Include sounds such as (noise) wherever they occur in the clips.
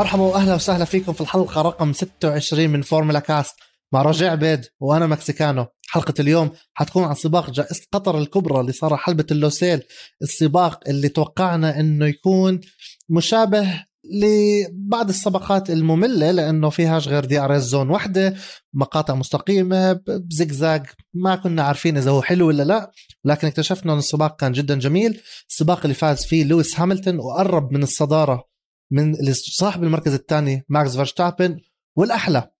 مرحبا واهلا وسهلا فيكم في الحلقة رقم 26 من فورمولا كاست مع رجاء عبيد وأنا مكسيكانو. حلقة اليوم حتكون عن سباق جائزة قطر الكبرى اللي صار حلبة لوسيل السباق اللي توقعنا إنه يكون مشابه لبعض السباقات المملة لأنه فيهاش غير DRS zone وحده مقاطع مستقيمة بزقزاق ما كنا عارفين إذا هو حلو ولا لا لكن اكتشفنا ان السباق كان جدا جميل. السباق اللي فاز فيه لويس هاملتون وقرب من الصدارة من صاحب المركز الثاني ماكس فيرستابن والأحلى.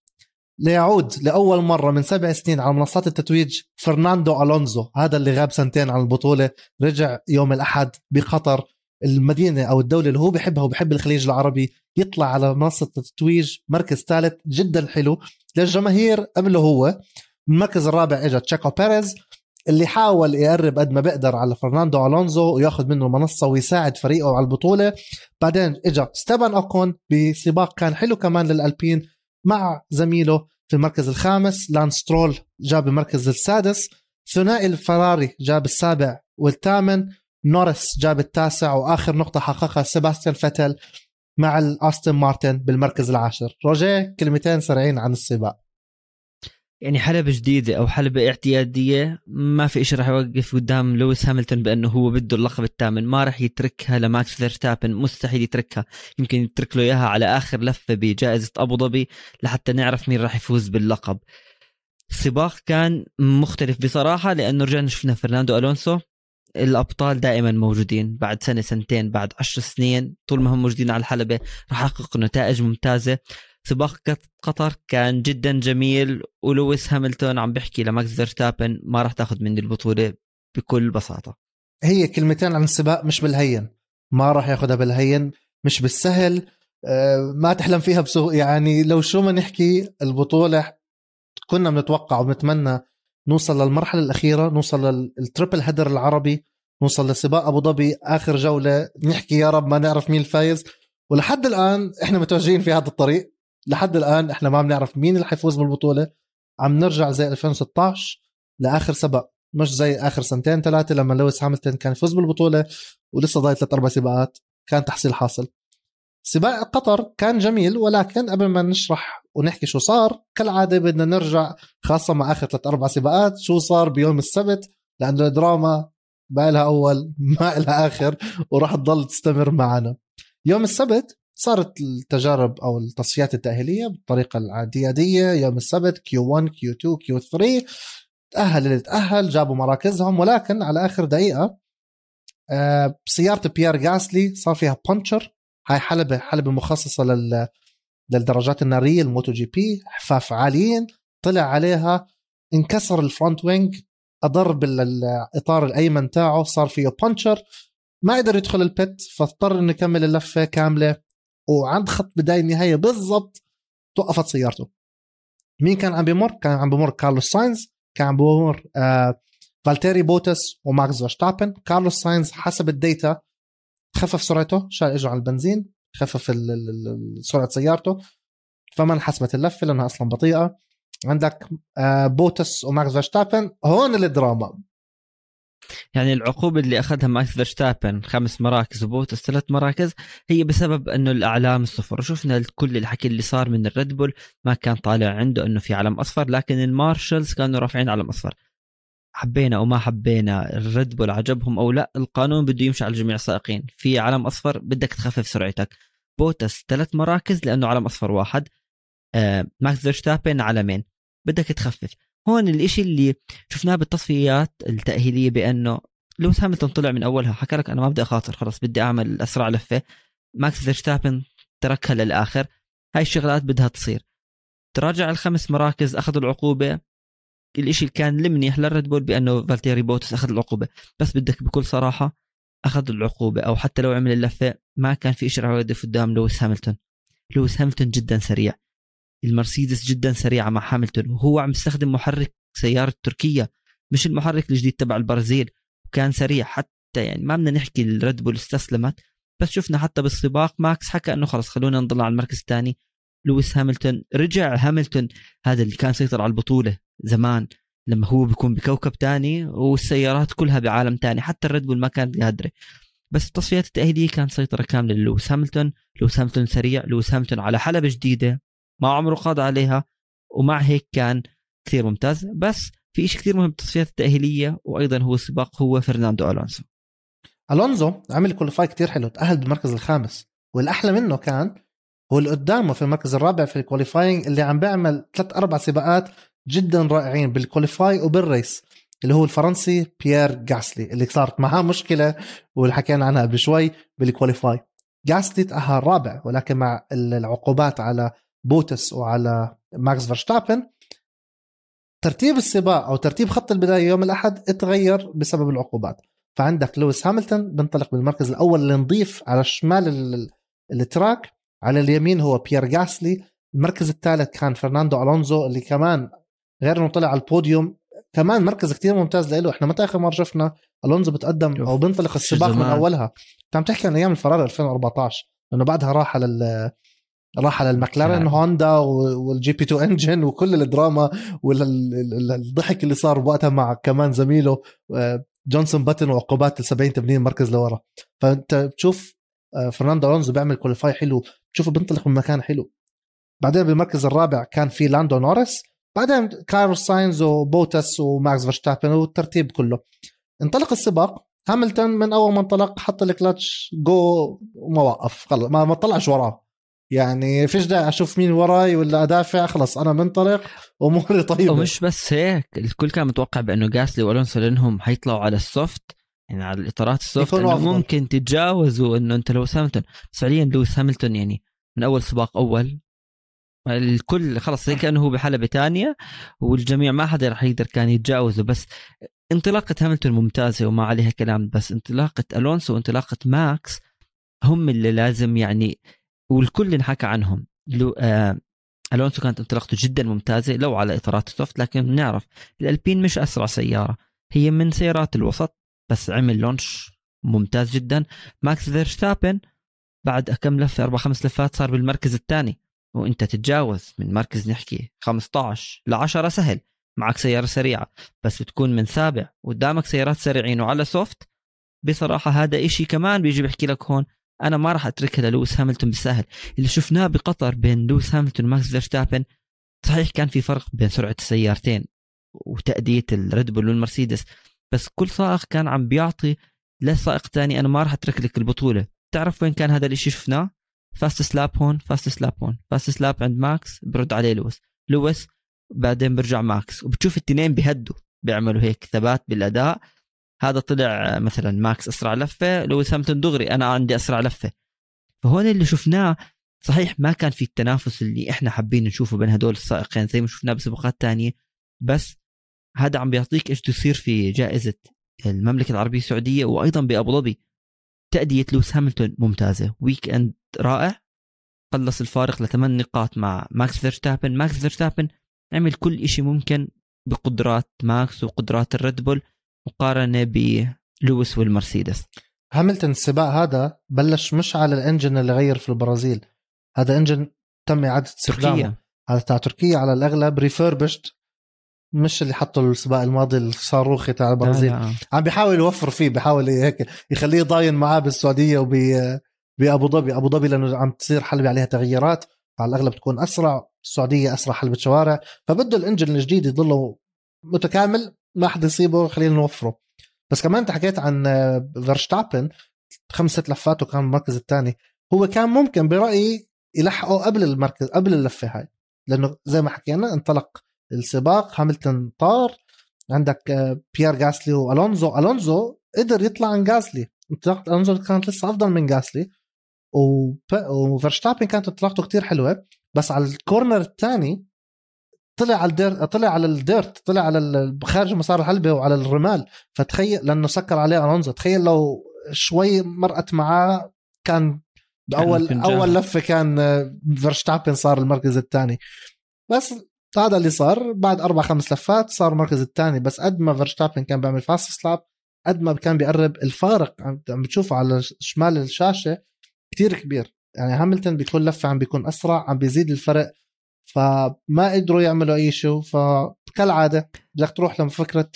ليعود لأول مرة من سبع سنين على منصات التتويج فرناندو ألونزو هذا اللي غاب سنتين عن البطولة رجع يوم الأحد بقطر المدينة أو الدولة اللي هو بحبها وبحب الخليج العربي يطلع على منصة التتويج مركز ثالث جدا حلو. للجماهير قبله هو المركز الرابع اجى تشاكو بيريز. اللي حاول يقرب قد ما بيقدر على فرناندو ألونزو وياخذ منه المنصه ويساعد فريقه على البطولة. بعدين اجى ستيبان أوكون بسباق كان حلو كمان للألبين مع زميله في المركز الخامس. لانس سترول جاب المركز السادس. ثنائي الفراري جاب السابع والثامن. نورس جاب التاسع. وآخر نقطة حققها سيباستيان فتل مع الأستون مارتن بالمركز العاشر. رجاء كلمتين سريعين عن السباق. يعني حلبة جديدة أو حلبة اعتيادية ما في إشي راح يوقف قدام لويس هاملتون بأنه هو بده اللقب الثامن. ما راح يتركها لماكس فيرستابن مستحيل يتركها. يمكن يترك له إياها على آخر لفة بجائزة أبو ظبي لحتى نعرف مين راح يفوز باللقب. السباق كان مختلف بصراحة لأنه رجعنا شفنا فرناندو ألونسو. الأبطال دائما موجودين. بعد سنة سنتين بعد عشر سنين طول ما هم موجودين على الحلبة راح يحققوا نتائج ممتازة. سباق قطر كان جدا جميل ولويس هاملتون عم بيحكي لماكس فيرستابن ما راح تاخذ مني البطولة بكل بساطة. هي كلمتين عن السباق مش بالهين. ما راح ياخذها بالهين مش بالسهل. آه، ما تحلم فيها بسهوله يعني لو شو ما نحكي البطولة كنا بنتوقع وبنتمنى نوصل للمرحلة الأخيرة نوصل لل triple header العربي نوصل لسباق أبو ظبي آخر جولة. نحكي يا رب ما نعرف مين الفايز ولحد الآن إحنا متوجهين في هذا الطريق. لحد الآن إحنا ما بنعرف مين اللي حيفوز بالبطولة. عم نرجع زي 2016 لآخر سباق مش زي آخر سنتين ثلاثة لما لويس هاملتون كان يفوز بالبطولة ولسه ضايل ثلاث أربع سباقات. كان تحصيل حاصل. سباق قطر كان جميل ولكن قبل ما نشرح ونحكي شو صار كالعادة بدنا نرجع خاصة مع آخر ثلاث أربع سباقات شو صار بيوم السبت؟ لأنه الدراما ما لها أول (laughs) ما لها آخر وراح تضل تستمر معنا. يوم السبت صارت التجارب أو التصفيات التأهيلية بالطريقة العادية يوم السبت Q 1 Q 2 Q 3 تأهل اللي تأهل جابوا مراكزهم ولكن على آخر دقيقة آه، سياره بيير جاسلي صار فيها puncture. هاي حلبة حلبة مخصصة لل للدراجات النارية الموتو جي بي حفافه عاليين طلع عليها انكسر ال front wing اضر بالاطار الأيمن تاعه صار فيه puncture ما قدر يدخل ال pit فاضطر إنه يكمل اللفة كاملة. وعند خط بداية النهاية بالضبط توقفت سيارته. مين كان عم بيمر؟ كان عم بيمر كارلوس ساينز كان عم بيمر آه فالتيري بوتس وماكس فيرستابن. كارلوس ساينز حسب ال data خفف سرعته شال إجره على البنزين خفف سرعة سيارته. فما انحسبت اللفة لأنها أصلا بطيئة. عندك آه، بوتس وماكس فيرستابن هون الدراما. يعني العقوبة اللي أخذها ماكس فيرستابن خمس مراكز وبوتس ثلاث مراكز هي بسبب أنه الأعلام الصفر وشفنا كل الحكي اللي صار من الريد بول ما كان طالع عنده أنه في علم أصفر لكن ال marshals كانوا رافعين علم أصفر. حبينا أو ما حبينا الريد بول عجبهم أو لا القانون بده يمشي على جميع السائقين. في علم أصفر بدك تخفف سرعتك. بوتس ثلاث مراكز لأنه علم أصفر واحد. آه ماكس فيرستابن علمين بدك تخفف. هون الإشي اللي شفناه بالتصفيات التأهيلية بأنه لويس هاملتون طلع من أولها حكى لك أنا ما بدي أخاطر خلص بدي أعمل أسرع لفة. ماكس فيرستابن تركها للآخر. هاي الشغلات بدها تصير. تراجع الخمس مراكز أخذوا العقوبة. الإشي اللي كان المنيح للريد بول بأنه فالتيري بوتس أخذ العقوبة. بس بدك بكل صراحة أخذ العقوبة أو حتى لو عمل اللفة ما كان في شيء راح يوقف قدام لويس هاملتون. لويس هاملتون جدا سريع. المرسيدس جدا سريعة مع هاملتون وهو عم يستخدم محرك سيارة تركيا مش المحرك الجديد تبع البرازيل وكان سريع حتى يعني ما بدنا نحكي الريد بول استسلمت بس شفنا حتى بالسباق ماكس حكى إنه خلص خلونا نضل على المركز الثاني. لويس هاملتون رجع هاملتون هذا اللي كان سيطر على البطولة زمان لما هو بيكون بكوكب تاني والسيارات كلها بعالم تاني حتى الريد بول ما كانت قادرة. بس التصفيات التأهيلية كانت سيطرة كاملة للويس هاملتون لويس هاملتون سريع لويس هاملتون على حلبة جديدة. ما عمره قاد عليها ومع هيك كان كثير ممتاز. بس في شيء كثير مهم بالتصفيات التأهيلية وأيضا هو السباق هو فرناندو ألونسو. ألونزو عمل qualify كتير حلو تأهل بالمركز الخامس. والأحلى منه كان هو اللي قدامه في المركز الرابع في ال qualifying اللي عم بيعمل ثلاث أربع سباقات جدا رائعين بال qualify وبال race اللي هو الفرنسي بيير غاسلي اللي صارت معاه مشكلة واللي حكينا عنها قبل شوي بال qualify غاسلي تأهل رابع ولكن مع العقوبات على بوتس وعلى ماكس فيرستابن. ترتيب السباق أو ترتيب خط البداية يوم الأحد اتغير بسبب العقوبات. فعندك لويس هاملتون بنطلق بالمركز الأول اللي نضيف على شمال ال track على اليمين هو بيير جاسلي المركز الثالث كان فرناندو ألونزو اللي كمان غير إنه طلع على البوديوم. كمان مركز كتير ممتاز له إحنا متى آخر مرة شفنا ألونزو بتقدم أو بينطلق السباق من أولها؟ انت عم تحكي عن أيام الفراري 2014 لأنه بعدها راح على راح على المكلارن هوندا وال GP2 engine وكل الدراما والضحك اللي صار وقتها مع كمان زميله آه، جنسون باتن وعقوبات ال 70 80 مركز لورا. فأنت بتشوف آه، فرناندو ألونزو بيعمل qualify حلو. بتشوفه بينطلق من مكان حلو. بعدين بالمركز الرابع كان في لاندو نورس بعدين كارلوس ساينز وبوتس وماكس فيرستابن والترتيب كله. انطلق السباق. هاملتون من أول ما انطلق حط الكلتش جو وما وقف. خلص ما, ما طلعش وراه. يعني فيش داعي أشوف مين وراي ولا أدافع خلص أنا منطلق اموري طيبة. ومش بس هيك الكل كان متوقع بأنه جاسلي وألونسو لأنهم حيطلعوا على ال soft يعني على الإطارات ال soft إنه ممكن تتجاوزوا إنه أنت لويس هاملتون. بس فعليا لويس هاملتون يعني من أول سباق أول. الكل خلص زي كأنه هو بحلبه ثانية والجميع ما حدا رح يقدر كان يتجاوزه. بس انطلاقة هاملتون ممتازة وما عليها كلام بس انطلاقة ألونسو وانطلاقة ماكس هم اللي لازم يعني والكل انحكى عنهم. لو آه ألونسو كانت انطلاقته جدا ممتازة لو على إطارات ال soft لكن بنعرف الألبين مش أسرع سيارة. هي من سيارات الوسط بس عمل launch ممتاز جدا. ماكس فيرستابن بعد كم لفة أربع خمس لفات صار بالمركز الثاني. وإنت تتجاوز من مركز نحكي 15 ل 10 سهل. معك سيارة سريعة بس بتكون من سابع. قدامك سيارات سريعين وعلى soft بصراحة هذا إشي كمان بيجي بحكي لك هون. أنا ما راح أتركها للويس هاملتون بالسهل. اللي شفناه بقطر بين لويس هاملتون وماكس فيرستابن صحيح كان في فرق بين سرعة السيارتين وتأدية الريد بول والمرسيدس بس كل سائق كان عم بيعطي لسائق ثاني أنا ما راح أترك لك البطولة. تعرف وين كان هذا الشيء شفناه؟ fast lap هون fast lap هون fast lap عند ماكس برد عليه لويس. لويس بعدين برجع ماكس. وبتشوف الاثنين بيهدوا بيعملوا هيك ثبات بالأداء. هذا طلع مثلا ماكس أسرع لفة لويس هاملتون دغري أنا عندي أسرع لفة. فهون اللي شفناه صحيح ما كان في التنافس اللي إحنا حابين نشوفه بين هدول السائقين زي ما شفناه بسباقات تانية بس هذا عم بيعطيك إيش تصير في جائزة المملكة العربية السعودية وأيضا بأبو ظبي. تأدية لويس هاملتون ممتازة. weekend رائع. قلص الفارق لثمان نقاط مع ماكس فيرستابن. ماكس فيرستابن عمل كل شيء ممكن بقدرات ماكس وقدرات الريد بول. مقارنة بلويس والمرسيدس. هاملتون السباق هذا بلش مش على الإنجن اللي غير في البرازيل. هذا إنجن تم إعادة استخدامه. هذا تاع تركيا على الأغلب ريفربشت مش اللي حطوا السباق الماضي الصاروخي تاع البرازيل. عم بيحاول يوفر فيه بيحاول هيك يخليه ضاين معاه بالسعودية وب بأبو ظبي. أبو ظبي لأنه عم تصير حلبة عليها تغييرات. على الأغلب تكون أسرع. السعودية أسرع حلبة شوارع. فبده الإنجن الجديد يضله متكامل. ما حدا يصيبه خلينا نوفره. بس كمان انت حكيت عن فيرشتابن خمس ست لفات وكان المركز الثاني. هو كان ممكن برأيي يلحقه قبل المركز قبل اللفة هاي. لأنه زي ما حكينا انطلق السباق هاملتون طار. عندك آه، بيير جاسلي وألونزو. ألونزو قدر يطلع عن جاسلي انطلاقة ألونزو كانت لسه أفضل من جاسلي وفرشتابن كانت انطلاقته كتير حلوة. بس على ال corner الثاني طلع على ال dirt طلع على ال dirt طلع على خارج مسار الحلبة وعلى الرمال. فتخيل لأنه سكر عليه ألونزو. تخيل لو شوي مرقت معاه كان باول أول لفة كان فيرستابن صار المركز الثاني. بس هذا اللي صار. بعد أربع خمس لفات صار المركز الثاني. بس قد ما فيرستابن كان بيعمل fast laps قد ما كان بيقرب الفارق عم بتشوفه على شمال الشاشة كتير كبير. يعني هاملتون بكل لفة عم بيكون أسرع عم بيزيد الفرق فما قدروا يعملوا أي شيء. فكالعاده بدك تروح لفكره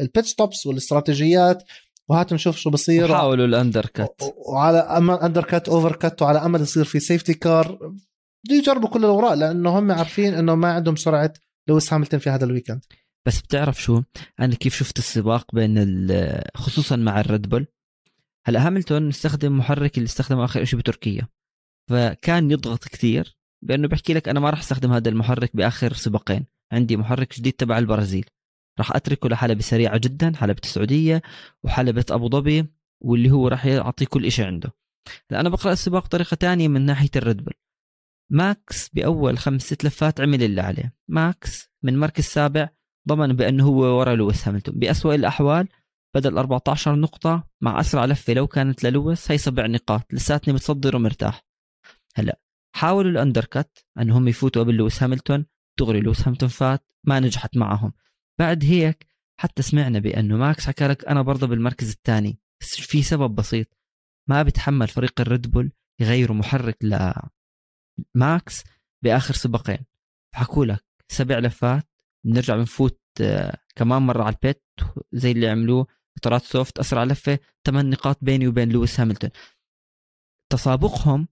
ال pit stops والاستراتيجيات وهات نشوف شو بصير. حاولوا ال undercut وعلى امل undercut overcut وعلى أمل يصير في safety car بده يجربوا كل الأوراق لأنه هم عارفين إنه ما عندهم سرعة لويس هاملتون في هذا ال weekend بس بتعرف شو؟ أنا كيف شفت السباق بين خصوصا مع الريد بول هلأ هاملتون استخدم محرك اللي استخدمه آخر شيء بتركيا. فكان يضغط كثير بأنه بحكي لك أنا ما راح أستخدم هذا المحرك بآخر سباقين. عندي محرك جديد تبع البرازيل. راح أتركه لحلبة سريعه جدا حلبة السعوديه وحلبة أبو ظبي واللي هو راح يعطي كل شيء عنده. هلا أنا بقرأ السباق بطريقة تانية من ناحية الريد بول. ماكس بأول خمس ست لفات عمل اللي عليه. ماكس من مركز سابع ضمن بأنه هو ورا لويس هاملتون. بأسوأ الأحوال بدل 14 نقطة مع أسرع لفة لو كانت للويس هي سبع نقاط. لساتني متصدر ومرتاح. هلا حاولوا ال undercut أنهم يفوتوا قبل لويس هاملتون دغري لويس هاملتون فات ما نجحت معهم. بعد هيك حتى سمعنا بأنه ماكس حكى لك أنا برضه بالمركز الثاني بس في سبب بسيط. ما بتحمل فريق الريد بول يغيروا محرك لماكس بآخر سباقين. حكوا لك سبع لفات بنرجع بنفوت آه، كمان مرة على ال pit زي اللي عملوه اطارات soft أسرع لفة ثمان نقاط بيني وبين لويس هاملتون. تسابقهم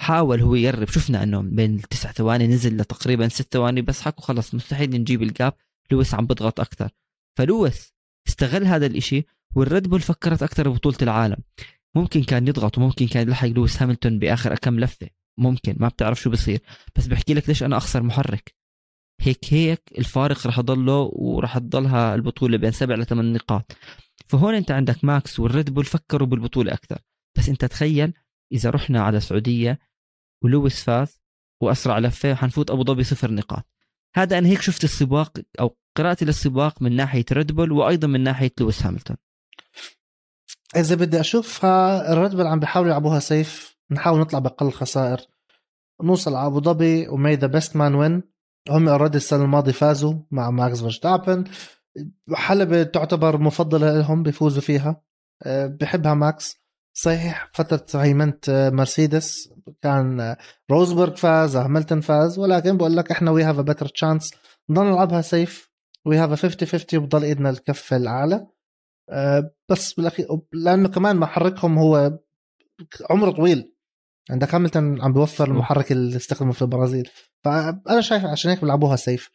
حاول هو يقرب شفنا إنه بين التسع ثواني نزل لتقريبا ست ثواني بس حكوا خلص مستحيل نجيب ال gap. لويس عم بضغط أكثر. فلويس استغل هذا الإشي والريد بول فكرت أكثر ببطولة العالم. ممكن كان يضغط وممكن كان يلحق لويس هاملتون بآخر كم لفة. ممكن ما بتعرف شو بصير. بس بحكي لك ليش أنا أخسر محرك. هيك هيك الفارق رح يضله وراح تضلها البطولة بين سبع لثمان نقاط. فهون أنت عندك ماكس والريد بول فكروا بالبطولة أكثر. بس أنت تخيل إذا رحنا على السعودية ولويس فاز وأسرع لفه حنفوت أبو ظبي صفر نقاط. هذا أنا هيك شفت السباق أو قراءتي للسباق من ناحية ريد بول وأيضا من ناحية لويس هاملتون. إذا بدي أشوفها الريد بول عم بيحاولوا يلعبوها safe نحاول نطلع بأقل خسائر. نوصل على أبو ظبي و may the best man win. هم already السنة الماضية فازوا مع ماكس فيرستابن. حلبة تعتبر مفضلة لهم بيفوزوا فيها. أه، بحبها ماكس. صحيح فترة هيمنة أه، مرسيدس. كان أه، روزبرغ فاز هاملتون فاز ولكن بقول لك إحنا we have better chance نضل نلعبها safe we have 50 50 وبضل إيدنا الكفة الأعلى. بس بالاخير لأنه كمان محركهم هو عمره طويل. عندك هاملتون عم بيوفر المحرك اللي استخدمه في البرازيل. فأنا شايف عشان هيك بيلعبوها safe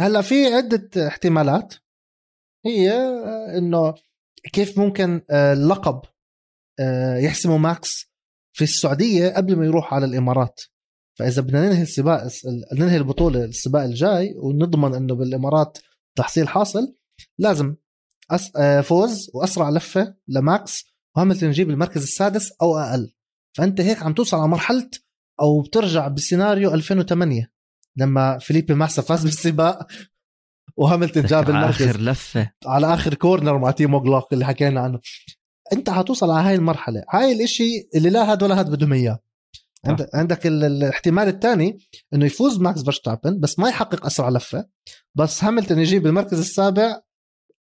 هلأ في عدة احتمالات. هي آه، إنه كيف ممكن آه، اللقب آه، يحسمه ماكس في السعودية قبل ما يروح على الإمارات. فإذا بدنا ننهي السباق ننهي البطولة السباق الجاي ونضمن إنه بالإمارات تحصيل حاصل لازم أس... فوز وأسرع لفة لماكس وهاملتون يجيب المركز السادس أو أقل. فأنت هيك عم توصل على مرحلة أو بترجع بسيناريو 2008 لما فيليبي ماسا فاز بالسباق. وهاملتون جاب المركز. آخر لفة. على آخر corner مع تيمو جلوك اللي حكينا عنه. انت حتوصل على هاي المرحلة. هاي الإشي اللي لا هاد ولا هاد بدهم إياه. عندك عندك الاحتمال الثاني إنه يفوز ماكس فيرستابن بس ما يحقق أسرع لفة. بس هاملتون يجيب المركز السابع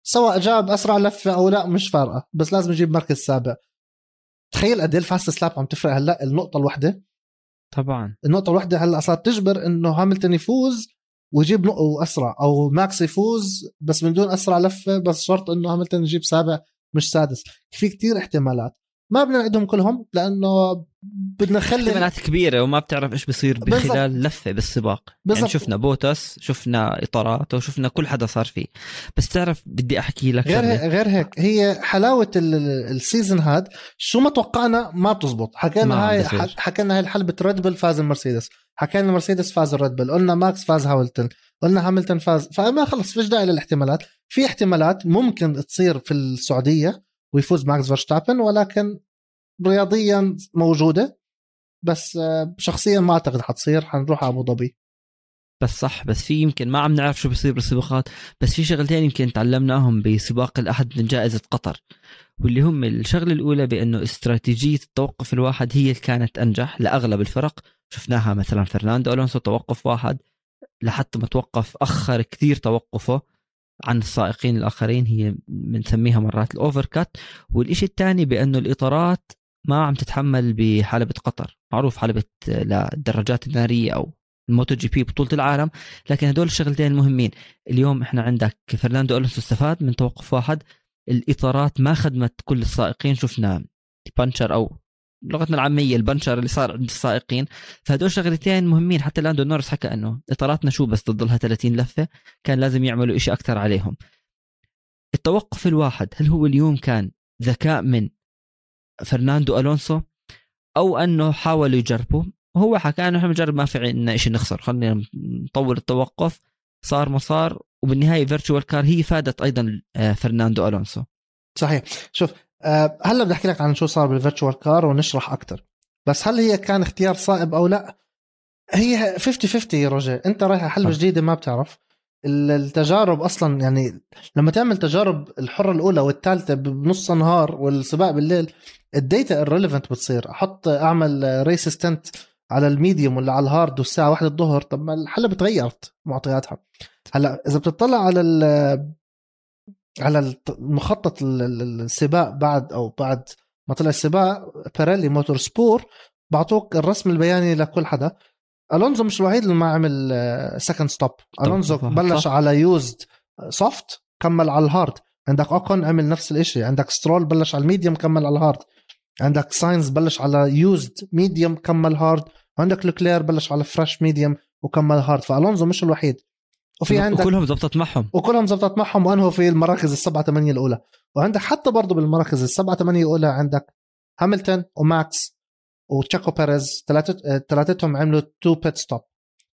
سواء جاب أسرع لفة أو لا مش فارقة بس لازم يجيب مركز سابع. تخيل قد إيه ال fastest lap عم تفرق هلأ؟ النقطة الواحده طبعا. النقطة الواحده هلأ صارت تجبر إنه هاملتون يفوز ويجيب نقطة اسرع أو ماكس يفوز بس من دون أسرع لفة بس شرط إنه هاملتون يجيب سابع مش سادس. في كتير احتمالات. ما بدنا نعدهم كلهم لأنه بدنا نخلي احتمالات كبيرة وما بتعرف إيش بصير بخلال. لفة بالسباق. بالزبط. يعني شفنا بوتس شفنا اطارات وشفنا كل حدا صار فيه. بس تعرف بدي أحكي لك غير هيك غير هيك هي حلاوة ال season هاد شو ما توقعنا ما بتزبط. حكينا هاي حكينا هاي الحلبة ريد بل فاز المرسيدس. حكينا المرسيدس فاز الريد بل قلنا ماكس فاز هاملتون قلنا هاملتون فاز. فما خلص فيش داعي للاحتمالات. في احتمالات ممكن تصير في السعودية ويفوز ماكس فيرستابن ولكن رياضيا موجودة بس آه، شخصيا ما أعتقد حتصير. حنروح أبو ظبي. بس صح بس في يمكن ما عم نعرف شو بصير بالسباقات بس في شغلتين يمكن تعلمناهم بسباق الأحد من جائزة قطر واللي هم الشغلة الأولى بأنه استراتيجية التوقف الواحد هي اللي كانت أنجح لأغلب الفرق. شفناها مثلا فرناندو ألونسو توقف واحد لحتى ما توقف أخر كثير توقفه. عن السائقين الآخرين هي بنسميها مرات ال over cut والشيء الثاني بأنه الإطارات ما عم تتحمل بحلبة قطر. معروف حلبة للدراجات النارية أو الموتو جي بي بطولة العالم. لكن هدول الشغلتين المهمين اليوم إحنا عندك فرناندو ألونسو استفاد من توقف واحد. الإطارات ما خدمت كل السائقين. شفنا puncture أو لغتنا العامية البنشر اللي صار عند السائقين. فهدول شغلتين مهمين. حتى لاندو نورس حكى إنه إطاراتنا شو بس تضلها 30 لفة كان لازم يعملوا شيء أكثر عليهم. التوقف الواحد هل هو اليوم كان ذكاء من فرناندو ألونسو أو أنه حاولوا يجربوا هو حكى إنه إحنا بنجرب ما في عندنا شيء نخسر خلينا نطول التوقف. صار ما صار وبالنهاية virtual car هي فادت أيضا آه، فرناندو ألونسو. صحيح. شوف هلا بدي أحكي لك عن شو صار بال virtual car ونشرح أكثر بس هل هي كان اختيار صائب أو لا؟ هي 50 50 يا رجاء أنت رايح حلبة جديدة ما بتعرف. التجارب أصلا يعني لما تعمل تجارب الحرة الأولى والثالثة بنص نهار والسباق بالليل ال data irrelevant بتصير. أحط أعمل race stint على ال medium ولا على ال hard والساعة واحدة الظهر طب ما الحلبة تغيرت معطياتها. هلا إذا بتطلع على على المخطط السباق بعد أو بعد ما طلع السباق Pirelli Motorsport بعطوك الرسم البياني لكل حدا. ألونزو مش الوحيد اللي ما عمل second stop ألونزو بلش على used soft كمل على ال hard عندك اوكون عمل نفس الشيء عندك سترول بلش على ال medium كمل على ال hard عندك ساينز بلش على used medium كمل hard وعندك لوكلير بلش على fresh medium وكمل hard فألونزو مش الوحيد. وفي عندك وكلهم زبطت معهم. وكلهم زبطت معهم وانهوا في المراكز السبعة ثمانية الأولى. وعندك حتى برضه بالمراكز السبعة ثمانية الأولى عندك هاملتون وماكس وتشاكو بيريز ثلاثتهم عملوا two pit stop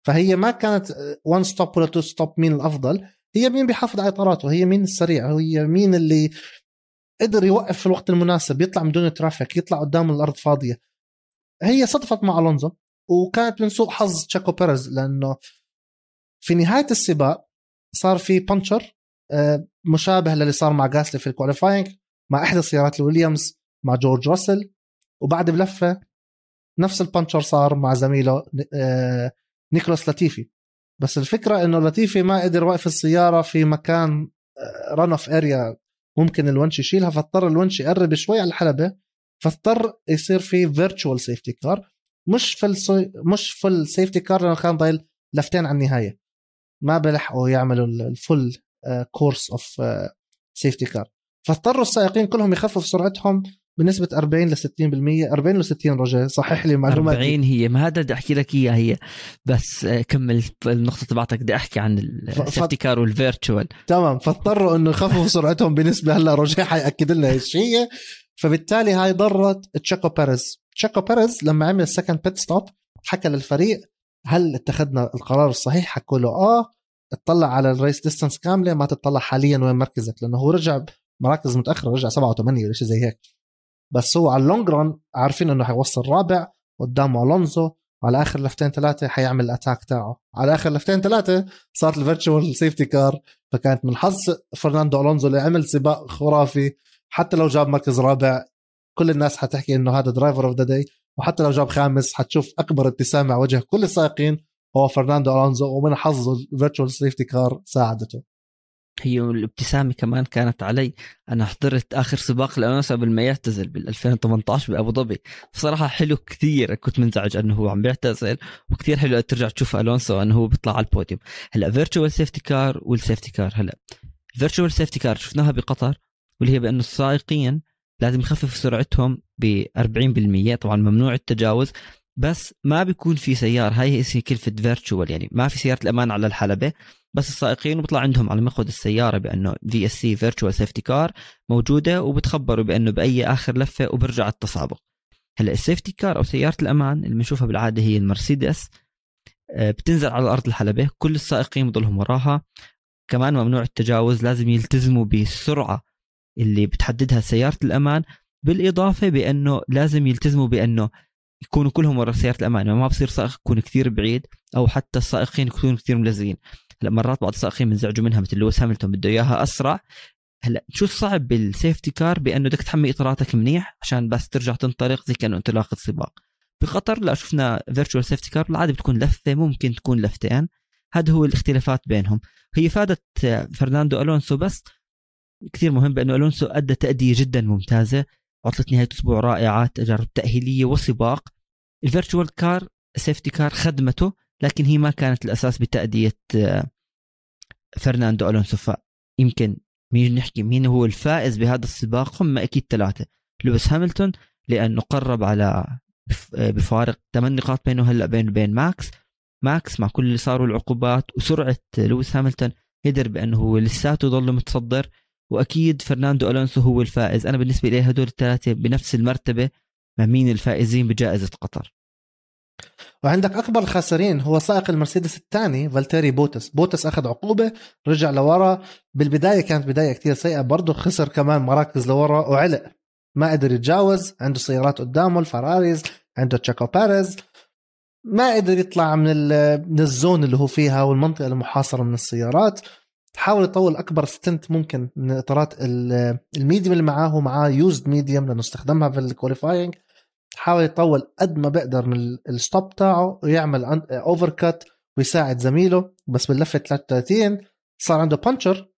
فهي ما كانت one stop ولا two stop مين الأفضل. هي مين بيحافظ على إطاراته هي مين السريع هي مين اللي قدر يوقف في الوقت المناسب يطلع من دون traffic يطلع قدام الأرض فاضية. هي صدفت مع ألونزو وكانت من سوء حظ تشاكو بيريز لأنه في نهاية السباق صار في puncture آه، مشابه للي صار مع جاسلي في ال qualifying مع إحدى سيارات الويليامز مع جورج راسل وبعد بلفة نفس ال puncture صار مع زميله آه، نيكولاس لاتيفي بس الفكرة إنه لاتيفي ما قدر يوقف السيارة في مكان run off area ممكن الونش يشيلها فاضطر الونش يقرب شوي على الحلبة فاضطر يصير في virtual safety car مش full مش full safety car لأنه كان ضايل لفتين على النهاية. ما بلحقوا يعملوا ال full course of safety car فاضطروا السائقين كلهم يخففوا سرعتهم بنسبة 40 ل 60% 40 ل 60 رجاء صحح لي معلومات 40 هي ما هذا بدي أحكي لك إياها هي. بس آه، كمل النقطة تبعتك بدي أحكي عن ال safety car وال virtual تمام فاضطروا إنه يخففوا سرعتهم بنسبة هلا رجاء حيأكد لنا الشيء فبالتالي هاي ضرت تشاكو بيريز. تشاكو بيريز لما عمل ال second pit stop حكى للفريق هل اتخذنا القرار الصحيح حكوا له آه. اطلع على ال race distance كاملة ما تطلع حاليا وين مركزك لأنه هو رجع مراكز متأخرة رجع سبعة وثمانية ولا شيء زي هيك. بس هو على ال long run عارفين إنه حيوصل رابع قدامه ألونزو وعلى آخر لفتين ثلاثة حيعمل ال attack تاعه. على آخر لفتين ثلاثة صارت ال virtual safety car فكانت من حظ فرناندو ألونزو اللي عمل سباق خرافي. حتى لو جاب مركز رابع كل الناس حتحكي إنه هذا driver of the day وحتى لو جاب خامس حتشوف أكبر ابتسامة على وجه كل السائقين هو فرناندو ألونزو ومن حظه ال virtual safety car ساعدته. هي الابتسامة كمان كانت علي. أنا حضرت آخر سباق لألونسو قبل ما يعتزل بال 2018 بأبو ظبي. بصراحة حلو كثير. كنت منزعج أنه هو عم بيعتزل وكثير حلو ترجع تشوف ألونسو أنه هو بيطلع على البوديوم. هلأ virtual safety car وال safety car هلأ virtual safety car شفناها بقطر واللي هي بأنه السائقين لازم يخففوا سرعتهم ب 40% طبعا ممنوع التجاوز بس ما بيكون في سيار هاي هي كلمة virtual يعني ما في سيارة الأمان على الحلبة. بس السائقين وبيطلع عندهم على مقود السيارة بأنه VSC virtual safety car موجودة وبتخبروا بأنه بأي آخر لفة وبرجع التسابق. هلأ السيفتي كار أو سيارة الأمان اللي بنشوفها بالعادة هي المرسيدس. آه، بتنزل على أرض الحلبة. كل السائقين بضلهم وراها. كمان ممنوع التجاوز لازم يلتزموا بالسرعة اللي بتحددها سيارة الأمان بالإضافة بأنه لازم يلتزموا بأنه يكونوا كلهم ورا سيارة الأمان يعني ما بصير سائق يكون كثير بعيد أو حتى السائقين يكونوا كثير ملزقين. هلأ مرات بعض السائقين بنزعجوا منها مثل لويس هاملتون بده إياها أسرع. هلأ شو الصعب بال safety car بأنه بدك تحمي إطاراتك منيح عشان بس ترجع تنطلق زي كأنه انت لاخذ سباق بقطر لا شفنا virtual safety car بالعادة بتكون لفة ممكن تكون لفتين. هذا هو الاختلافات بينهم. هي فادت فرناندو ألونسو بس كثير مهم بأنه ألونسو أدى تأدية جدا ممتازة عطلة نهاية أسبوع رائعة تجارب تأهيلية وسباق. ال virtual car safety car خدمته لكن هي ما كانت الأساس بتأدية آه، فرناندو ألونسو. فيمكن مين نحكي مين هو الفائز بهذا السباق؟ هم أكيد ثلاثة. لويس هاملتون لأنه قرب على بفارق ثمان نقاط بينه هلأ بين بين ماكس. ماكس مع كل اللي صاروا العقوبات وسرعة لويس هاملتون قدر بأنه هو لساته يضل متصدر. وأكيد فرناندو ألونسو هو الفائز. أنا بالنسبة لي هدول الثلاثة بنفس المرتبة مع مين الفائزين بجائزة قطر. وعندك أكبر الخاسرين هو سائق المرسيدس الثاني فالتيري بوتس. بوتس أخذ عقوبة رجع لورا. بالبداية كانت بداية كتير سيئة برضه خسر كمان مراكز لورا وعلق. ما قدر يتجاوز عنده سيارات قدامه ال Ferraris عنده تشاكو بيريز. ما قدر يطلع من من ال zone اللي هو فيها والمنطقة المحاصرة من السيارات. حاول يطول أكبر stint ممكن من إطارات ال medium اللي معاه ومعاه used medium لأنه استخدمها في ال qualifying حاول يطول قد ما بقدر من ال stop تاعه ويعمل overcut ويساعد زميله. بس باللفه 33 صار عنده puncture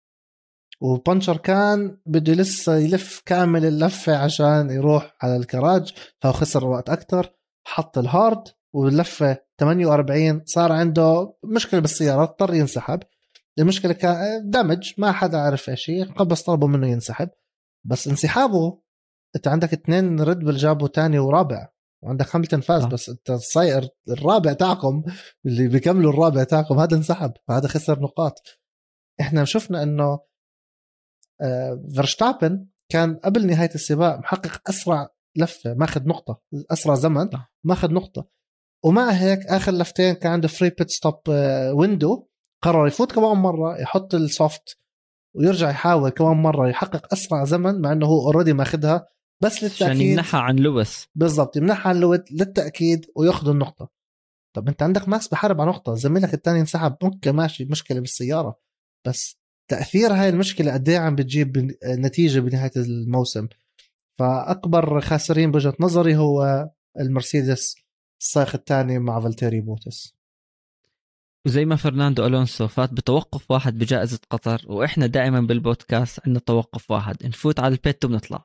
و puncture كان بده لسه يلف كامل اللفة عشان يروح على الكراج. فهو خسر وقت أكثر حط ال hard واللفة 48 صار عنده مشكلة بالسيارة اضطر ينسحب. المشكلة كان damage ما حدا عرف إيش هي بس طلبوا منه ينسحب. بس انسحابه أنت عندك اثنين ريد بل جابوا ثاني ورابع وعندك هاملتون فاز آه. بس أنت السائق الرابع تاعكم اللي بيكملوا الرابع تاعكم هذا انسحب فهذا خسر نقاط. إحنا شفنا إنه فيرشتابن آه، كان قبل نهاية السباق محقق أسرع لفة ماخذ نقطة أسرع زمن ماخذ نقطة. ومع هيك آخر لفتين كان عنده free pit stop window قرر يفوت كمان مرة يحط ال soft ويرجع يحاول كمان مرة يحقق أسرع زمن مع إنه هو already ماخذها بس للتأكيد عشان يمنحها عن لويس. بالضبط يمنحها عن لويس للتأكيد وياخذ النقطة. طب أنت عندك ماكس بحارب على نقطة زميلك الثاني انسحب ممكن ماشي مشكلة بالسيارة بس تأثير هاي المشكلة قد إيه عم بتجيب نتيجة بنهاية الموسم؟ فأكبر خاسرين بوجهة نظري هو المرسيدس السائق الثاني مع فالتيري بوتس. وزي ما فرناندو ألونسو فات بتوقف واحد بجائزة قطر وإحنا دائما بالبودكاست عندنا توقف واحد نفوت على البيت وبنطلع.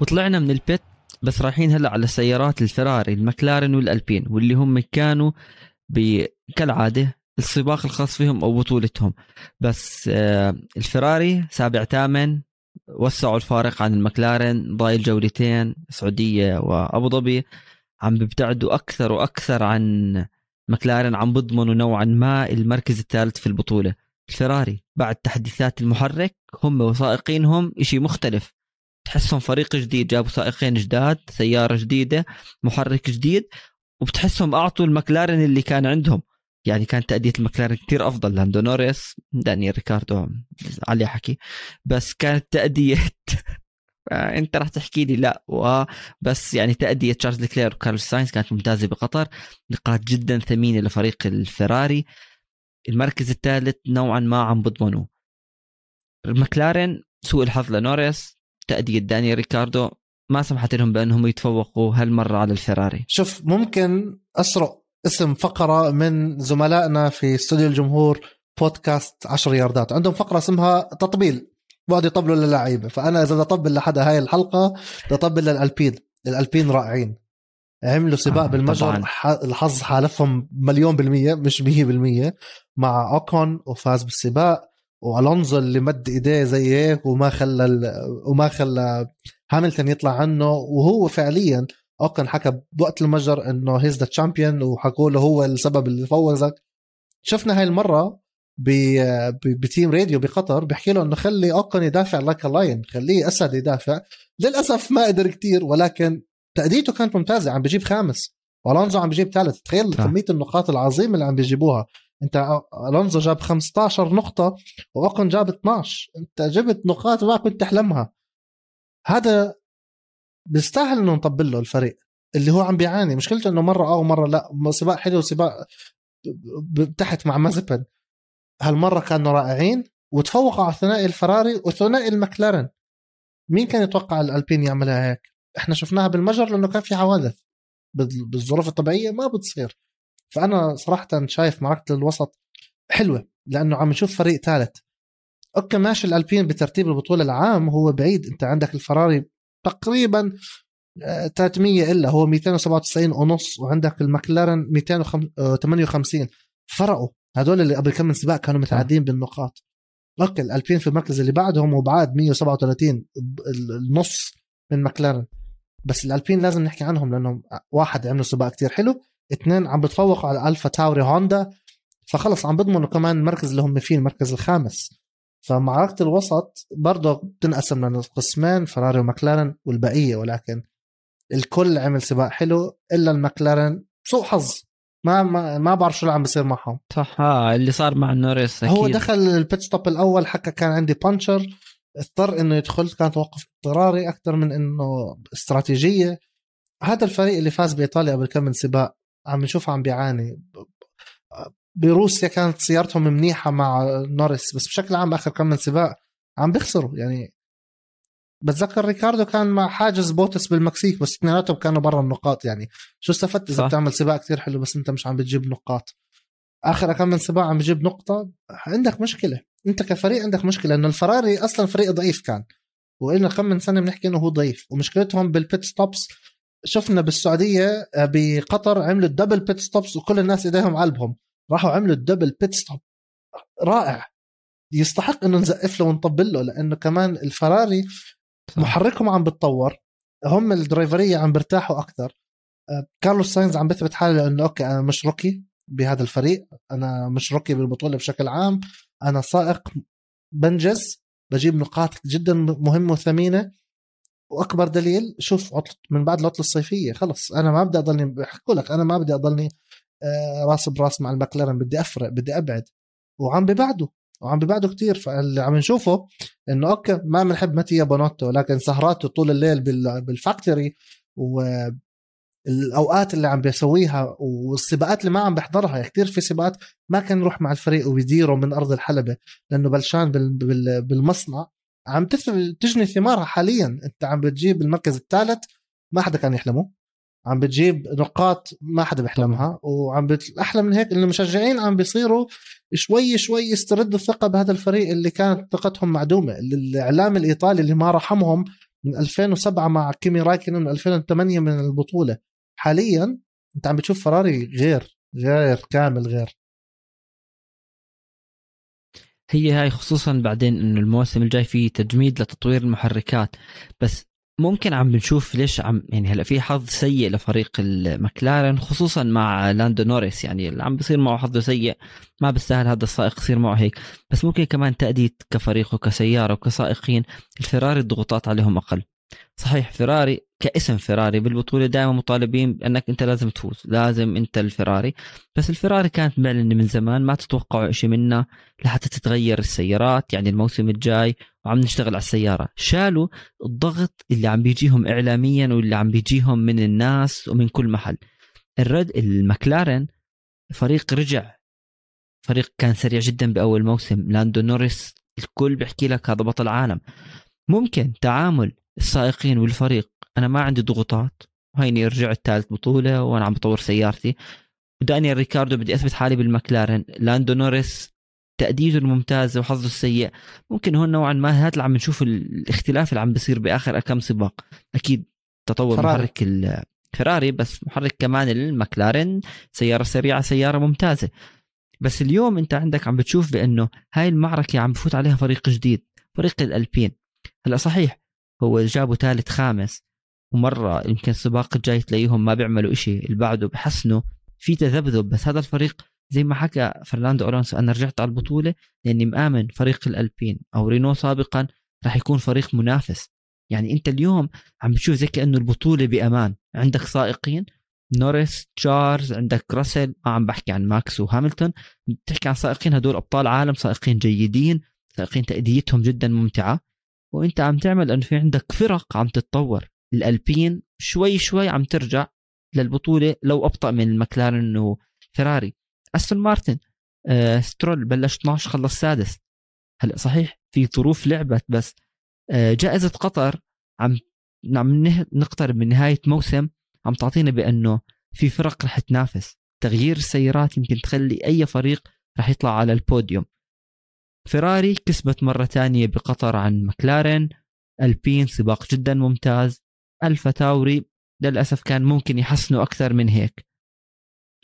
وطلعنا من البيت بس رايحين هلأ على سيارات الفراري المكلارن والألبين واللي هم كانوا كالعادة السباق الخاص فيهم أو بطولتهم. بس آه، الفراري سابع ثامن وسعوا الفارق عن المكلارن ضايل جولتين السعوديه وأبو ظبي عم بيبتعدوا أكثر وأكثر عن مكلارن عم بضمنوا نوعا ما المركز الثالث في البطولة. الفراري بعد تحديثات المحرك هم وسائقينهم شيء مختلف. تحسهم فريق جديد جابوا سائقين جداد سيارة جديدة محرك جديد وبتحسهم أعطوا المكلارن اللي كان عندهم. يعني كانت تأدية المكلارن كثير أفضل لاندو نوريس دانيال ريكاردو عليه حكي. بس كانت تأدية (laughs) أنت راح تحكي لي لا بس يعني تأدية تشارلز لوكلير وكارلوس ساينز كانت ممتازة بقطر. نقاط جدا ثمينة لفريق الفراري. المركز الثالث نوعا ما عم بضمنه. المكلارن سوء الحظ لنوريس تأدية دانيال ريكاردو. ما سمحت لهم بأنهم يتفوقوا هالمرة على الفراري. شوف ممكن أسرق اسم فقرة من زملائنا في استوديو الجمهور بودكاست 10 ياردات. عندهم فقرة اسمها تطبيل. بقعدوا يطبلوا للعيبة. فأنا إذا بدي أطبل لحدا هاي الحلقة بدي أطبل للألبين. الألبين رائعين. عملوا سباق آه بالمجر. الحظ حالفهم مليون بالمية مش مية بالمية مع أوكون وفاز بالسباق. وألونزو اللي مد إيديه زي هيك وما خلى وما خلى هاملتون يطلع عنه. وهو فعليا اوكن حكى بوقت المجر إنه he's the champion وحكوا له هو السبب اللي فوزك شفنا هاي المرة ب team radio بقطر بيحكي له إنه خلي أوكن يدافع like lion خليه أسد يدافع. للأسف ما قدر كتير ولكن تأديته كانت ممتازة عم بجيب خامس. والونزو عم بجيب ثالث. تخيل كمية النقاط العظيمة اللي عم بيجيبوها. أنت ألونزو جاب 15 نقطة وأوكن جاب 12 أنت جبت نقاط ما كنت تحلمها. هذا بيستاهل إنه نطبل له الفريق اللي هو عم بيعاني. مشكلته إنه مرة آه ومرة لأ سباق حلو وسباق تحت مع مازبن هالمرة كانوا رائعين وتفوقوا على ثنائي الفراري وثنائي المكلارن مين كان يتوقع الألبين يعملها هيك؟ إحنا شفناها بالمجر لأنه كان في حوادث. بالظروف الطبيعية ما بتصير. فأنا صراحة شايف معركه الوسط حلوة لأنه عم نشوف فريق ثالث. أوكي ماشي الألبين بترتيب البطولة العام هو بعيد. أنت عندك الفراري تقريبا 300 إلا هو 297 ونص وعندك المكلارن 258 فرقوا. هدول اللي قبل كم من سباق كانوا متعدين بالنقاط. أوكي الالبين في المركز اللي بعدهم وبعاد 137 النص من مكلارن بس الالبين لازم نحكي عنهم لأنهم واحد عملوا سباق كتير حلو اثنين عم بتفوقوا على ألفا تاوري هوندا. فخلص عم بضمنوا كمان المركز اللي هم فيه المركز الخامس. فمعركة الوسط برضه بتنقسم لقسمين فراري ومكلارن والبقية ولكن الكل عمل سباق حلو إلا المكلارن سوء حظ. ما ما, ما بعرف شو اللي عم بيصير معهم. صح آه اللي صار مع نوريس أكيد. هو دخل ال pit stop الأول حكى كان عندي puncture اضطر إنه يدخل كان توقف اضطراري أكثر من إنه استراتيجية. هذا الفريق اللي فاز بإيطاليا قبل كم من سباق عم نشوفه عم بيعاني. بروسيا كانت سيارتهم منيحة مع نوريس بس بشكل عام آخر كم من سباق عم بيخسروا يعني بتذكر ريكاردو كان مع حاجز بوتس بالمكسيك بس اثنيناتهم كانوا برا النقاط يعني شو استفدت إذا بتعمل سباق كثير حلو بس أنت مش عم بتجيب نقاط. آخر كم من سباق عم بجيب نقطة عندك مشكلة. أنت كفريق عندك مشكلة إنه الفراري أصلا فريق ضعيف كان وإلنا كم من سنة بنحكي إنه هو ضعيف ومشكلتهم بال pit stops شفنا بالسعودية آه، بقطر عملوا ال double pit stops وكل الناس إيديهم على قلبهم راحوا عملوا ال double pit stop رائع. يستحق إنه نزقف له ونطبل له لأنه كمان الفراري محركهم عم بتطور. هم الدرايفرية عم برتاحوا أكثر. آه، كارلوس ساينز عم بثبت حاله انه أوكي أنا مش rookie بهذا الفريق. أنا مش rookie بالبطولة بشكل عام. أنا سائق بنجز. بجيب نقاط جدا مهمة وثمينة. وأكبر دليل شوف عطل من بعد العطلة الصيفية خلص. أنا ما بدي أضلني بحكوا لك أنا ما بدي أضلني راس براس مع المكلارن بدي أفرق بدي أبعد. وعم ببعده وعم ببعده كتير. فاللي عم نشوفه إنه أوكي ما بنحب ماتيا بونوتو لكن سهراته طول الليل بال factory والأوقات اللي عم بيسويها والسباقات اللي ما عم بحضرها. كثير في سباقات ما كان يروح مع الفريق ويديره من أرض الحلبة لأنه بلشان بالمصنع. عم تجني ثمارها حاليا. أنت عم بتجيب المركز الثالث ما حدا كان يحلمه. عم بتجيب نقاط ما حدا بيحلمها وعم الاحلى من هيك إنه المشجعين عم بيصيروا شوي شوي يستردوا الثقة بهذا الفريق اللي كانت ثقتهم معدومة الإعلام الإيطالي اللي ما رحمهم من 2007 مع كيمي رايكن من 2008 من البطولة. حاليا أنت عم بتشوف فراري غير غير كامل غير. هي هاي خصوصا بعدين إنه الموسم الجاي فيه تجميد لتطوير المحركات بس ممكن عم بنشوف ليش عم يعني هلا في حظ سيء لفريق المكلارن خصوصا مع لاندو نوريس. يعني اللي عم بصير معه حظه سيء ما بيستاهل هذا السائق يصير معه هيك. بس ممكن كمان تأدية كفريق وكسيارة وكسائقين الفراري الضغوطات عليهم أقل. صحيح فيراري كاسم فيراري بالبطولة دائما مطالبين بأنك أنت لازم تفوز لازم أنت الفيراري بس الفيراري كانت معلنه من زمان ما تتوقعوا شيء منها لحتى تتغير السيارات. يعني الموسم الجاي وعم نشتغل على السيارة. شالوا الضغط اللي عم بيجيهم اعلاميا واللي عم بيجيهم من الناس ومن كل محل. الرد المكلارن فريق رجع. فريق كان سريع جدا بأول موسم. لاندو نوريس الكل بيحكي لك هذا بطل عالم. ممكن تعامل السائقين والفريق. أنا ما عندي ضغوطات. هيني رجعت ثالث بطولة وأنا عم بطور سيارتي. ودانيال ريكاردو بدي أثبت حالي بالمكلارن لاندو نوريس تأديته الممتازة وحظه السيء. ممكن هون نوعا ما هذا اللي عم نشوف الاختلاف اللي عم بيصير بآخر كم سباق. أكيد تطور فراري. محرك الفراري بس محرك كمان المكلارن سيارة سريعة سيارة ممتازة. بس اليوم أنت عندك عم بتشوف بأنه هاي المعركة عم بفوت عليها فريق جديد فريق الألبين. هلأ صحيح هو جابوا ثالث خامس ومرة يمكن السباق الجاي تلاقيهم ما بيعملوا إشي اللي بعده بحسنوا. في تذبذب بس هذا الفريق زي ما حكى فرناندو ألونسو أنا رجعت على البطولة لأني مآمن فريق الألبين أو رينو سابقا راح يكون فريق منافس. يعني أنت اليوم عم بتشوف زي كأنه البطولة بأمان. عندك سائقين نوريس شارل عندك راسل ما عم بحكي عن ماكس وهاملتون. بتحكي عن سائقين هدول أبطال عالم سائقين جيدين سائقين تأديتهم جدا ممتعة. وأنت عم تعمل إنه في عندك فرق عم تتطور. الألبين شوي شوي عم ترجع للبطولة لو أبطأ من المكلارن وفيراري. أستون مارتن. آه سترول بلش 12 خلص سادس. هلا صحيح في ظروف لعبت بس. آه جائزة قطر عم عم نقترب من نهاية موسم عم تعطينا بأنه في فرق رح تنافس. تغيير السيارات يمكن تخلي أي فريق رح يطلع على البوديوم. فيراري كسبت مرة ثانية بقطر عن مكلارين ألبين سباق جدا ممتاز. ألفا تاوري للأسف كان ممكن يحسنوا أكثر من هيك.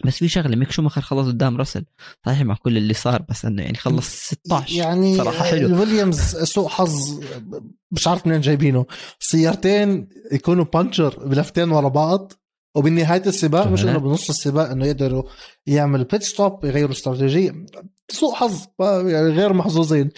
بس في شغلة ميك شوماخر خلص قدام راسل. صحيح مع كل اللي صار بس إنه يعني خلص 16 يعني صراحة حلو. الويليامز سوء حظ مش عارف منين جايبينه. سيارتين يكونوا puncture بلفتين ورا بعض وبنهاية السباق مش إنه بنص السباق إنه يقدروا يعملوا pit stop يغيروا استراتيجية. سوء حظ يعني غير محظوظين.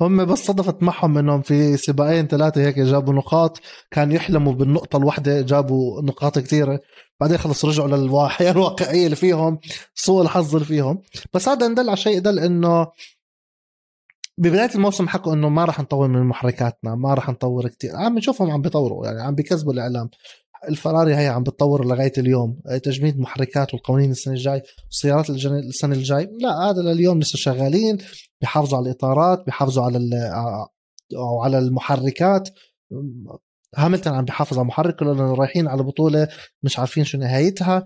هم بس صدفت معهم إنهم في سباقين ثلاثة هيك جابوا نقاط. كانوا يحلموا بالنقطة الواحدة جابوا نقاط كثيره بعدين خلص رجعوا للحياه (laughs) الواقعية اللي فيهم سوء الحظ اللي فيهم. بس هذا ندل على شيء دل إنه ببداية الموسم حكوا إنه ما راح نطور من محركاتنا ما راح نطور كثير عم نشوفهم عم بيطوروا يعني عم بيكذبوا الإعلام. الفراري هي عم بتطور لغاية اليوم. تجميد محركات والقوانين السنة الجاي السيارات السنة الجاي. لا هذا لليوم لسه شغالين بيحافظوا على الإطارات بيحافظوا على أو على المحركات. هاملتون عم بيحافظ على محركه لأنه رايحين على بطولة مش عارفين شو نهايتها.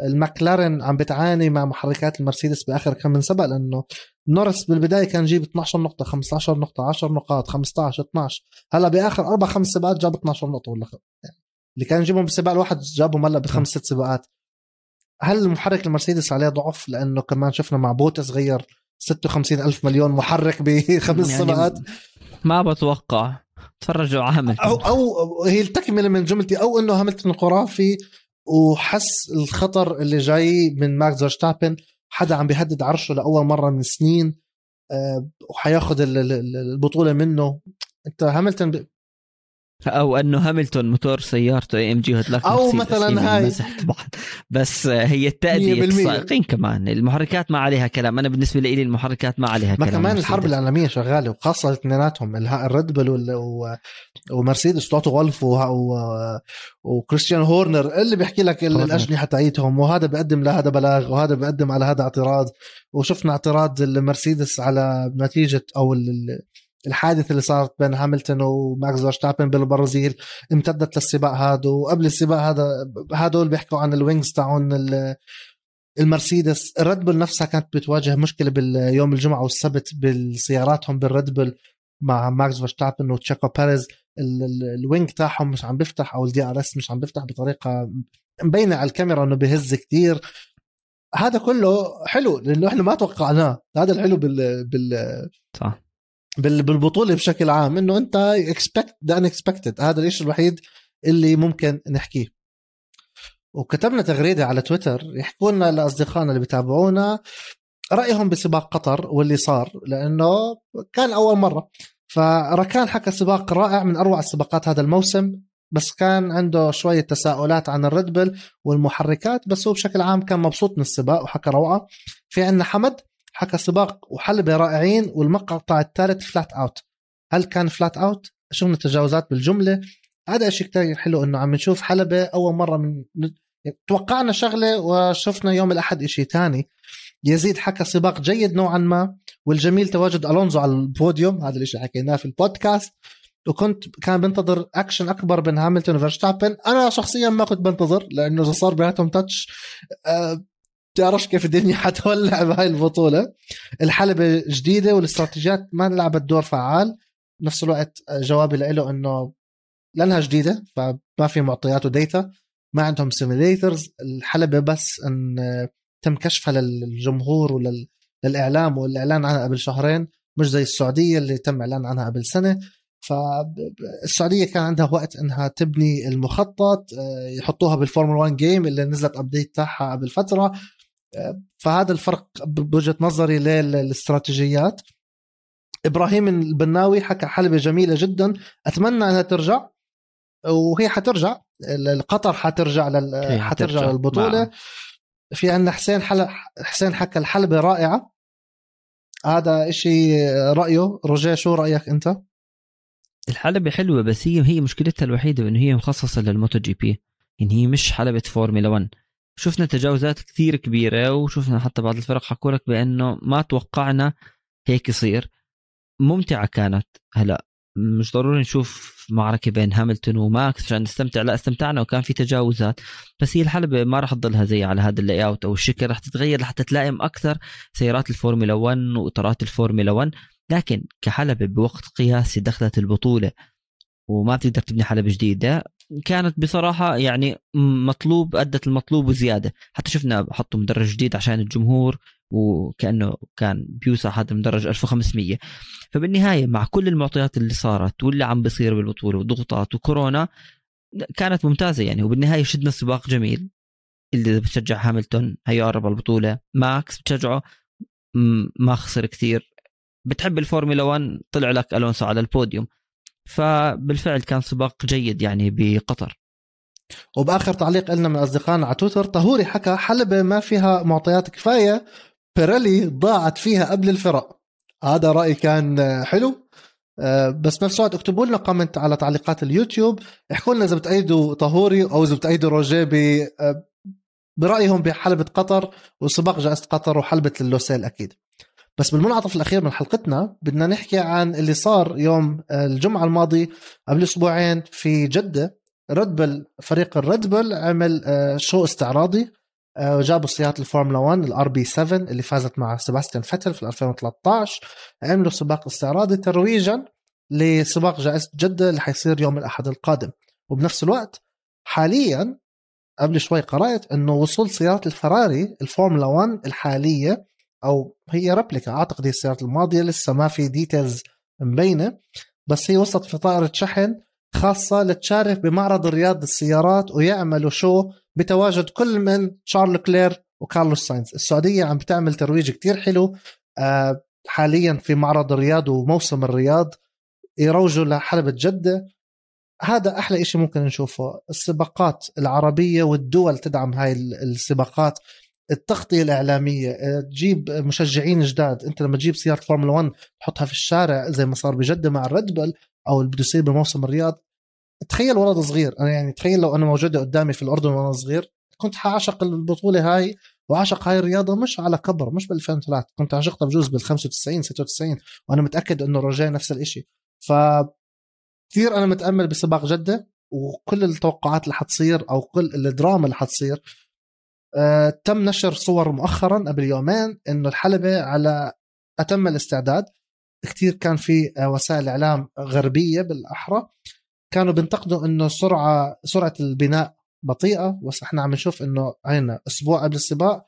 المكلارن عم بتعاني مع محركات المرسيدس بآخر كم من سبق لأنه نوريس بالبداية كان يجيب 12 نقطة 15 نقطة 10 نقاط 15 12 هلأ بآخر أربع خمس سباقات جاب 12 نقطة ولا يعني اللي كان يجيبهم بالسباق الواحد جابهم هلا بخمس ست سباقات. هل المحرك المرسيدس عليه ضعف؟ لأنه كمان شفنا مع بوتس غير 56 ألف مليون محرك بخمس يعني سباقات. ما بتوقع. تفرجوا عامل أو أو هي التكملة من جملتي أو إنه هاملتون خرافي وحس الخطر اللي جاي من ماكس فيرستابن. حدا عم بيهدد عرشه لأول مرة من سنين أه وحياخذ البطولة منه. أنت هاملتون أو أنه هاملتون موتور سيارته AMG هتلاقي أو مثلا هاي. بس هي التأدية السائقين كمان. المحركات ما عليها كلام. أنا بالنسبة لي المحركات ما عليها ما كلام. كمان الحرب العالمية شغالة وخاصة اثنيناتهم الريد بول ومرسيدس توتو وولف وكريستيان هورنر اللي بيحكي لك الأجنحة تاعيتهم. وهذا بيقدم لهذا بلاغ وهذا بيقدم على هذا اعتراض. وشفنا اعتراض المرسيدس على نتيجة أو الحادث اللي صارت بين هاملتون وماكس فيرستابن بالبرازيل امتدت للسباق هذا وقبل السباق هذا هدول بيحكوا عن ال wings تاعون المرسيدس. الريد بول نفسها كانت بتواجه مشكلة باليوم الجمعة والسبت بسياراتهم بالريد بول مع ماكس فيرستابن وتشيكو بيريز. ال wing تاعهم مش عم بيفتح أو ال DRS مش عم بيفتح بطريقة مبينة على الكاميرا إنه بهز كتير. هذا كله حلو لأنه إحنا ما توقعناه. هذا الحلو بال بال صح. بالبطولة بشكل عام إنه أنت expect the unexpected هذا الشيء الوحيد اللي ممكن نحكيه. وكتبنا تغريدة على تويتر يحكوا لنا لأصدقائنا اللي بيتابعونا رأيهم بسباق قطر واللي صار لأنه كان أول مرة. فركان حكى سباق رائع من أروع السباقات هذا الموسم بس كان عنده شوية تساؤلات عن الريد والمحركات بس هو بشكل عام كان مبسوط من السباق وحكى روعة. في عندنا حمد حكى سباق وحلبة رائعين والمقطع الثالث flat out هل كان flat out شفنا تجاوزات بالجملة؟ هذا شيء كتير حلو إنه عم نشوف حلبة أول مرة من توقعنا شغلة وشفنا يوم الأحد شيء ثاني يزيد حكى سباق جيد نوعا ما والجميل تواجد ألونزو على البوديوم. هذا الشيء حكيناه في البودكاست. وكنت كان بنتظر أكشن أكبر بين هاملتون وفيرستابن. أنا شخصيا ما كنت بنتظر لأنه صار بيناتهم touch أه تعرفش كيف الدنيا (laughs) حتولع بهاي البطولة. الحلبة جديدة والاستراتيجيات ما لعبت دور فعال. بنفس الوقت جوابي له إنه لأنها جديدة فما في معطيات و data ما عندهم simulators الحلبة بس إن تم كشفها للجمهور وللاعلام والإعلان عنها قبل شهرين مش زي السعودية اللي تم إعلان عنها قبل سنة. فالسعوديه كان عندها وقت إنها تبني المخطط يحطوها بالفورمولا 1 game اللي نزلت update تاعها قبل فترة. فهذا الفرق بوجهة نظري للاستراتيجيات. إبراهيم البناوي حكى حلبة جميلة جدا. أتمنى أنها ترجع وهي حترجع. قطر حترجع لل... حترجع. للبطولة. نعم. في عندنا حسين حل... حسين حكى الحلبة رائعة. هذا إشي رأيه؟ روجيه شو رأيك أنت؟ الحلبة حلوة بس هي هي مشكلتها الوحيدة إنه هي مخصصة للموتو جي بي. يعني هي مش حلبة فورمولا 1 شفنا تجاوزات كثير كبيرة وشفنا حتى بعض الفرق حكوا لك بأنه ما توقعنا هيك يصير. ممتعة كانت هلا. مش ضروري نشوف معركة بين هاملتون وماكس عشان نستمتع. لا استمتعنا وكان في تجاوزات. بس هي الحلبة ما راح تضلها زي على هذا ال layout أو الشكل. راح تتغير لحتى تلائم أكثر سيارات الفورمولا 1 وإطارات الفورمولا 1 لكن كحلبة بوقت قياسي دخلت البطولة وما بتقدر تبني حلبة جديدة كانت بصراحة يعني مطلوب أدت المطلوب وزيادة. حتى شفنا حطوا مدرج جديد عشان الجمهور وكأنه كان بيوسع هذا المدرج 1500 فبالنهاية مع كل المعطيات اللي صارت واللي عم بيصير بالبطولة وضغوطات وكورونا كانت ممتازة يعني. وبالنهاية شهدنا سباق جميل. اللي بتشجع هاملتون هيقرب البطولة. ماكس بتشجعه؟ ما خسر كثير. بتحب الفورمولا 1 طلع لك ألونسو على البوديوم. فبالفعل كان سباق جيد يعني بقطر. وبآخر تعليق لنا من أصدقائنا على تويتر طهوري حكى حلبة ما فيها معطيات كفاية بيريلي ضاعت فيها قبل الفرق. هذا رايي كان حلو. آه، بس بنفس الوقت اكتبوا لنا comment على تعليقات اليوتيوب. احكوا لنا إذا بتأيدوا طهوري أو إذا بتأيدوا روجيه آه، برأيهم بحلبة قطر وسباق جائزة قطر وحلبة اللوسيل أكيد. بس بالمنعطف الأخير من حلقتنا بدنا نحكي عن اللي صار يوم الجمعة الماضي قبل أسبوعين في جدة. ريد بل فريق الريد بل عمل آه، show استعراضي آه، وجابوا سيارات الفورمولا 1 ال RB 7 اللي فازت مع سيباستيان فتل في 2013 عملوا سباق استعراضي ترويجا لسباق جائزة جدة اللي حيصير يوم الأحد القادم. وبنفس الوقت حاليا قبل شوي قرأت أنه وصول سيارة الفراري الفورمولا 1 الحالية أو هي replica. أعتقد هي السيارات الماضية لسه ما في details مبينة بس هي وصلت في طائرة شحن خاصة لتشارك بمعرض رياض السيارات ويعملوا show بتواجد كل من شارل لوكلير وكارلوس ساينز. السعودية عم بتعمل ترويج كتير حلو آه، حاليا في معرض الرياض وموسم الرياض يروجوا لحلبة جدة. هذا أحلى إشي ممكن نشوفه السباقات العربية والدول تدعم هاي السباقات. التغطية الإعلامية آه، تجيب مشجعين جداد. أنت لما تجيب سيارة فورمولا 1 تحطها في الشارع زي ما صار بجدة مع الريد بل أو اللي بده يصير بموسم الرياض تخيل ولد صغير. أنا يعني تخيل لو أنا موجودة قدامي في الأردن وأنا صغير كنت حاعشق البطولة هاي وعشق هاي الرياضة مش على كبر مش بال 2003 كنت عشقتها بجوز بال 95 96 وأنا متأكد إنه رجاء نفس الشيء ف كثير أنا متأمل بسباق جدة وكل التوقعات اللي حتصير أو كل الدراما اللي حتصير. آه، تم نشر صور مؤخرا قبل يومين إنه الحلبة على أتم الاستعداد. كثير كان في آه، وسائل إعلام غربية بالأحرى. كانوا بينتقدوا إنه سرعة سرعة البناء بطيئة. بس إحنا عم نشوف إنه هينا أسبوع قبل السباق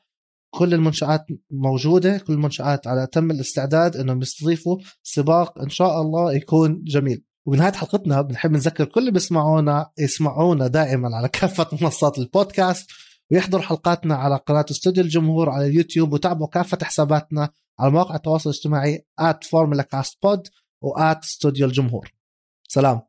كل المنشآت موجودة كل المنشآت على تم الاستعداد إنهم يستضيفوا سباق إن شاء الله يكون جميل. وبنهاية حلقتنا بنحب نذكر كل اللي بيسمعونا يسمعونا دائما على كافة منصات البودكاست. ويحضروا حلقاتنا على قناة استوديو الجمهور على اليوتيوب وتابعوا كافة حساباتنا على مواقع التواصل الاجتماعي at formula cast pod و at استوديو الجمهور. سلام.